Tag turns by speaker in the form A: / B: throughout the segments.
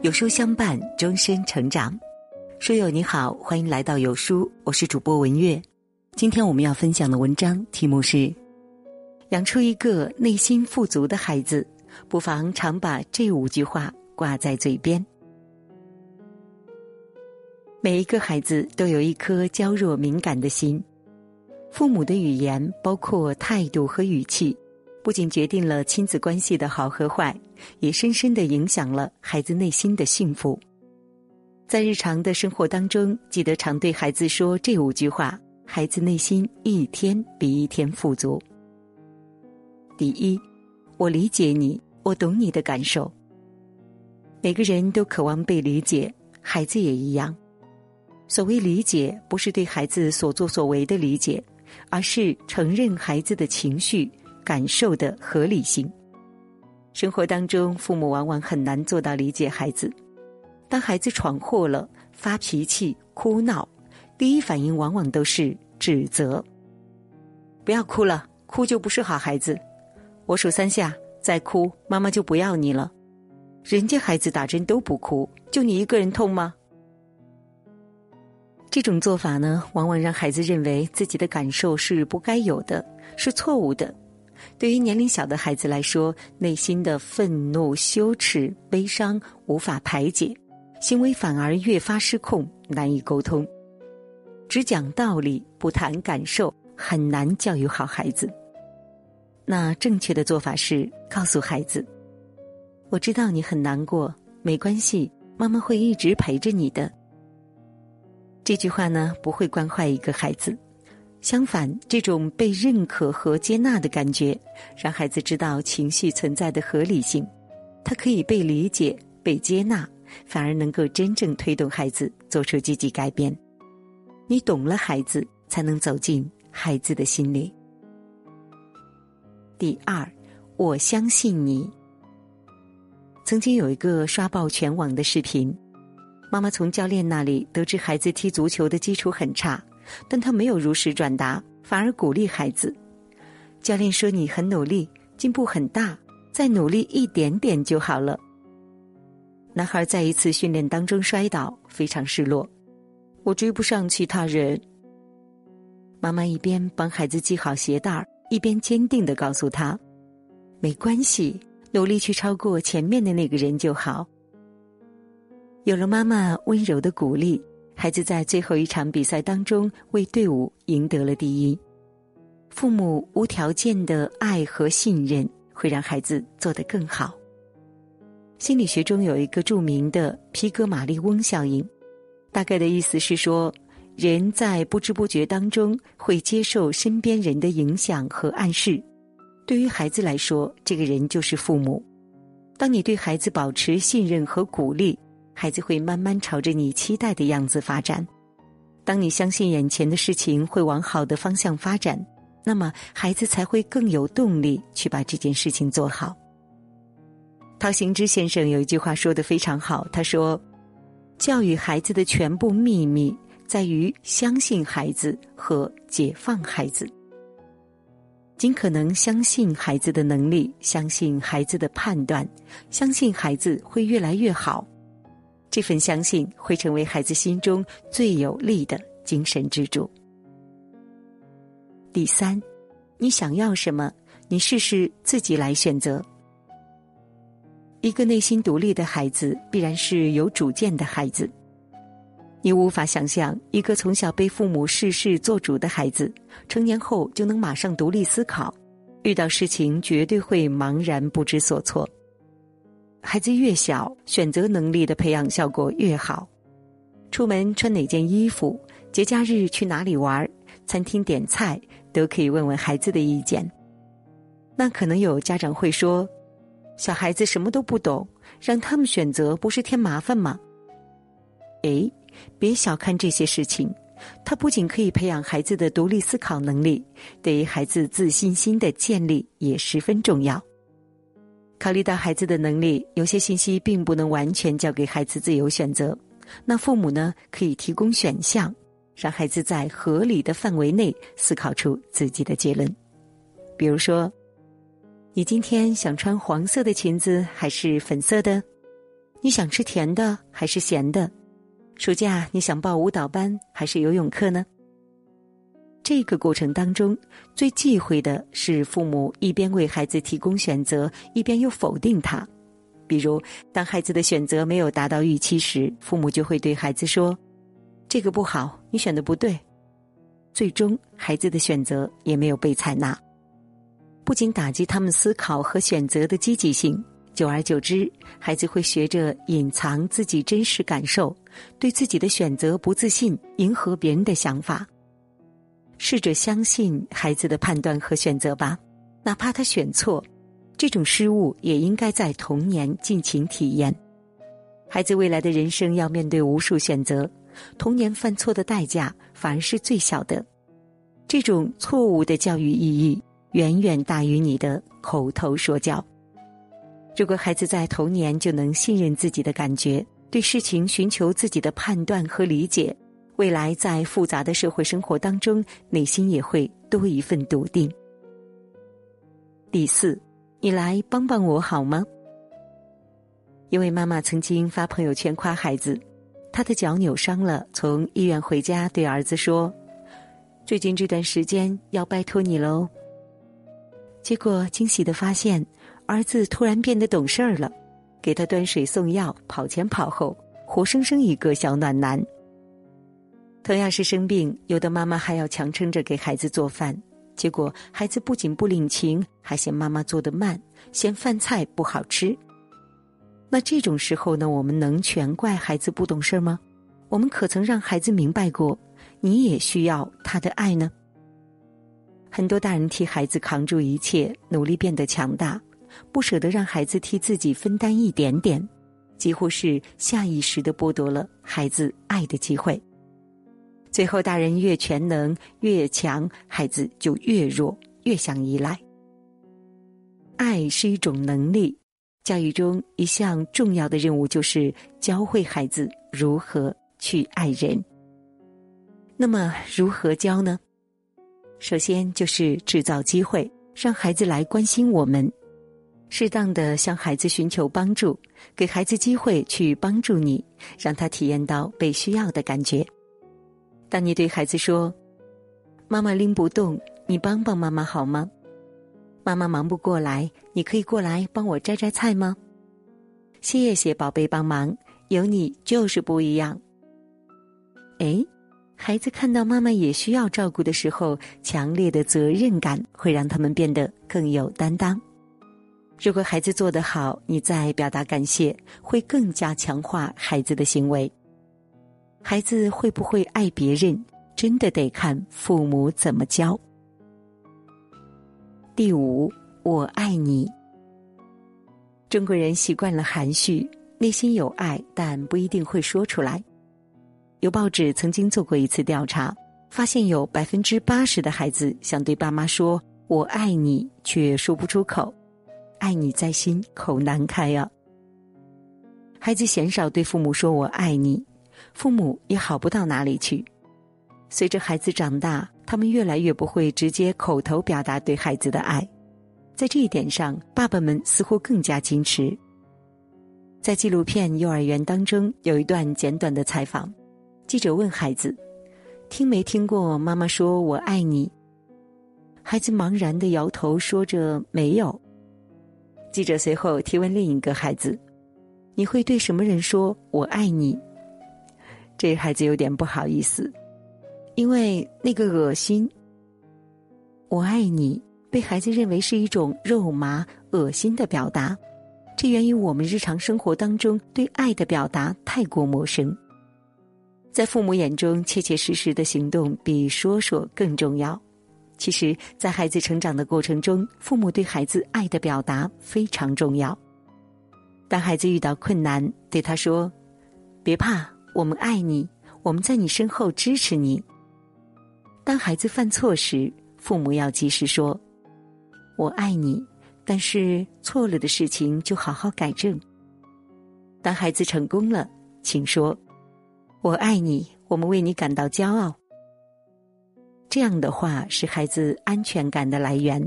A: 有书相伴，终身成长。书友你好，欢迎来到有书，我是主播文月。今天我们要分享的文章题目是：养出一个内心富足的孩子，不妨常把这五句话挂在嘴边。每一个孩子都有一颗娇弱敏感的心，父母的语言，包括态度和语气。不仅决定了亲子关系的好和坏，也深深的影响了孩子内心的幸福。在日常的生活当中，记得常对孩子说这五句话，孩子内心一天比一天富足。第一，我理解你，我懂你的感受。每个人都渴望被理解，孩子也一样。所谓理解，不是对孩子所作所为的理解，而是承认孩子的情绪。感受的合理性。生活当中，父母往往很难做到理解孩子。当孩子闯祸了、发脾气、哭闹，第一反应往往都是指责。不要哭了，哭就不是好孩子。我数三下，再哭，妈妈就不要你了。人家孩子打针都不哭，就你一个人痛吗？这种做法呢，往往让孩子认为自己的感受是不该有的，是错误的。对于年龄小的孩子来说，内心的愤怒、羞耻、悲伤无法排解，行为反而越发失控，难以沟通。只讲道理不谈感受，很难教育好孩子。那正确的做法是告诉孩子：“我知道你很难过，没关系，妈妈会一直陪着你的。”这句话呢，不会惯坏一个孩子。相反，这种被认可和接纳的感觉，让孩子知道情绪存在的合理性，他可以被理解、被接纳，反而能够真正推动孩子做出积极改变。你懂了孩子，才能走进孩子的心里。第二，我相信你。曾经有一个刷爆全网的视频，妈妈从教练那里得知孩子踢足球的基础很差。但他没有如实转达，反而鼓励孩子。教练说：“你很努力，进步很大，再努力一点点就好了。”男孩在一次训练当中摔倒，非常失落。我追不上其他人。妈妈一边帮孩子系好鞋带儿，一边坚定的告诉他：“没关系，努力去超过前面的那个人就好。”有了妈妈温柔的鼓励。孩子在最后一场比赛当中为队伍赢得了第一，父母无条件的爱和信任会让孩子做得更好。心理学中有一个著名的皮格马利翁效应，大概的意思是说，人在不知不觉当中会接受身边人的影响和暗示。对于孩子来说，这个人就是父母。当你对孩子保持信任和鼓励。孩子会慢慢朝着你期待的样子发展。当你相信眼前的事情会往好的方向发展，那么孩子才会更有动力去把这件事情做好。陶行知先生有一句话说的非常好，他说：“教育孩子的全部秘密在于相信孩子和解放孩子。尽可能相信孩子的能力，相信孩子的判断，相信孩子会越来越好。”这份相信会成为孩子心中最有力的精神支柱。第三，你想要什么，你试试自己来选择。一个内心独立的孩子，必然是有主见的孩子。你无法想象，一个从小被父母事事做主的孩子，成年后就能马上独立思考，遇到事情绝对会茫然不知所措。孩子越小，选择能力的培养效果越好。出门穿哪件衣服，节假日去哪里玩，餐厅点菜，都可以问问孩子的意见。那可能有家长会说：“小孩子什么都不懂，让他们选择不是添麻烦吗？”哎，别小看这些事情，它不仅可以培养孩子的独立思考能力，对于孩子自信心的建立也十分重要。考虑到孩子的能力，有些信息并不能完全交给孩子自由选择。那父母呢，可以提供选项，让孩子在合理的范围内思考出自己的结论。比如说，你今天想穿黄色的裙子还是粉色的？你想吃甜的还是咸的？暑假你想报舞蹈班还是游泳课呢？这个过程当中，最忌讳的是父母一边为孩子提供选择，一边又否定他。比如，当孩子的选择没有达到预期时，父母就会对孩子说：“这个不好，你选的不对。”最终，孩子的选择也没有被采纳，不仅打击他们思考和选择的积极性，久而久之，孩子会学着隐藏自己真实感受，对自己的选择不自信，迎合别人的想法。试着相信孩子的判断和选择吧，哪怕他选错，这种失误也应该在童年尽情体验。孩子未来的人生要面对无数选择，童年犯错的代价反而是最小的。这种错误的教育意义远远大于你的口头说教。如果孩子在童年就能信任自己的感觉，对事情寻求自己的判断和理解。未来在复杂的社会生活当中，内心也会多一份笃定。第四，你来帮帮我好吗？一位妈妈曾经发朋友圈夸孩子，她的脚扭伤了，从医院回家对儿子说：“最近这段时间要拜托你喽。”结果惊喜的发现，儿子突然变得懂事儿了，给他端水送药，跑前跑后，活生生一个小暖男。同样是生病，有的妈妈还要强撑着给孩子做饭，结果孩子不仅不领情，还嫌妈妈做的慢，嫌饭菜不好吃。那这种时候呢，我们能全怪孩子不懂事吗？我们可曾让孩子明白过，你也需要他的爱呢？很多大人替孩子扛住一切，努力变得强大，不舍得让孩子替自己分担一点点，几乎是下意识的剥夺了孩子爱的机会。最后，大人越全能越强，孩子就越弱，越想依赖。爱是一种能力，教育中一项重要的任务就是教会孩子如何去爱人。那么，如何教呢？首先就是制造机会，让孩子来关心我们，适当的向孩子寻求帮助，给孩子机会去帮助你，让他体验到被需要的感觉。当你对孩子说：“妈妈拎不动，你帮帮妈妈好吗？”“妈妈忙不过来，你可以过来帮我摘摘菜吗？”“谢谢宝贝帮忙，有你就是不一样。”哎，孩子看到妈妈也需要照顾的时候，强烈的责任感会让他们变得更有担当。如果孩子做得好，你再表达感谢，会更加强化孩子的行为。孩子会不会爱别人，真的得看父母怎么教。第五，我爱你。中国人习惯了含蓄，内心有爱，但不一定会说出来。有报纸曾经做过一次调查，发现有百分之八十的孩子想对爸妈说“我爱你”，却说不出口，“爱你在心，口难开”啊。孩子鲜少对父母说“我爱你”。父母也好不到哪里去。随着孩子长大，他们越来越不会直接口头表达对孩子的爱，在这一点上，爸爸们似乎更加矜持。在纪录片《幼儿园》当中，有一段简短的采访，记者问孩子：“听没听过妈妈说我爱你？”孩子茫然的摇头，说着没有。记者随后提问另一个孩子：“你会对什么人说我爱你？”这孩子有点不好意思，因为那个恶心“我爱你”被孩子认为是一种肉麻、恶心的表达，这源于我们日常生活当中对爱的表达太过陌生。在父母眼中，切切实实的行动比说说更重要。其实，在孩子成长的过程中，父母对孩子爱的表达非常重要。当孩子遇到困难，对他说：“别怕。”我们爱你，我们在你身后支持你。当孩子犯错时，父母要及时说：“我爱你，但是错了的事情就好好改正。”当孩子成功了，请说：“我爱你，我们为你感到骄傲。”这样的话是孩子安全感的来源。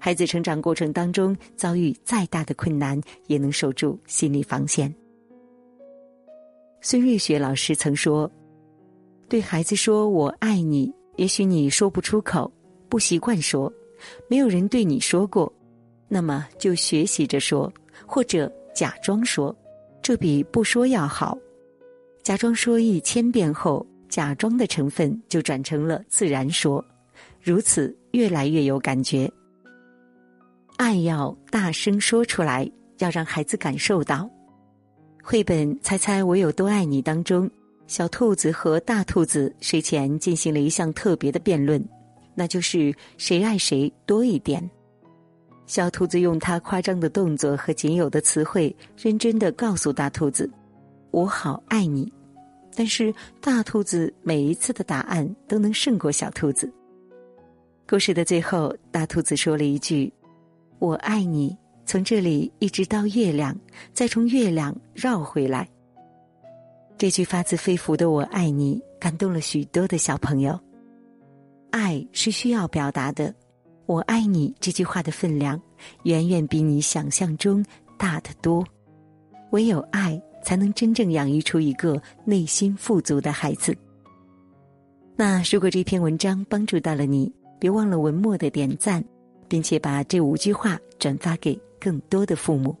A: 孩子成长过程当中遭遇再大的困难，也能守住心理防线。孙瑞雪老师曾说：“对孩子说我爱你，也许你说不出口，不习惯说，没有人对你说过，那么就学习着说，或者假装说，这比不说要好。假装说一千遍后，假装的成分就转成了自然说，如此越来越有感觉。爱要大声说出来，要让孩子感受到。”绘本《猜猜我有多爱你》当中，小兔子和大兔子睡前进行了一项特别的辩论，那就是谁爱谁多一点。小兔子用它夸张的动作和仅有的词汇，认真的告诉大兔子：“我好爱你。”但是大兔子每一次的答案都能胜过小兔子。故事的最后，大兔子说了一句：“我爱你。”从这里一直到月亮，再从月亮绕回来。这句发自肺腑的“我爱你”感动了许多的小朋友。爱是需要表达的，“我爱你”这句话的分量远远比你想象中大得多。唯有爱，才能真正养育出一个内心富足的孩子。那如果这篇文章帮助到了你，别忘了文末的点赞，并且把这五句话转发给。更多的父母。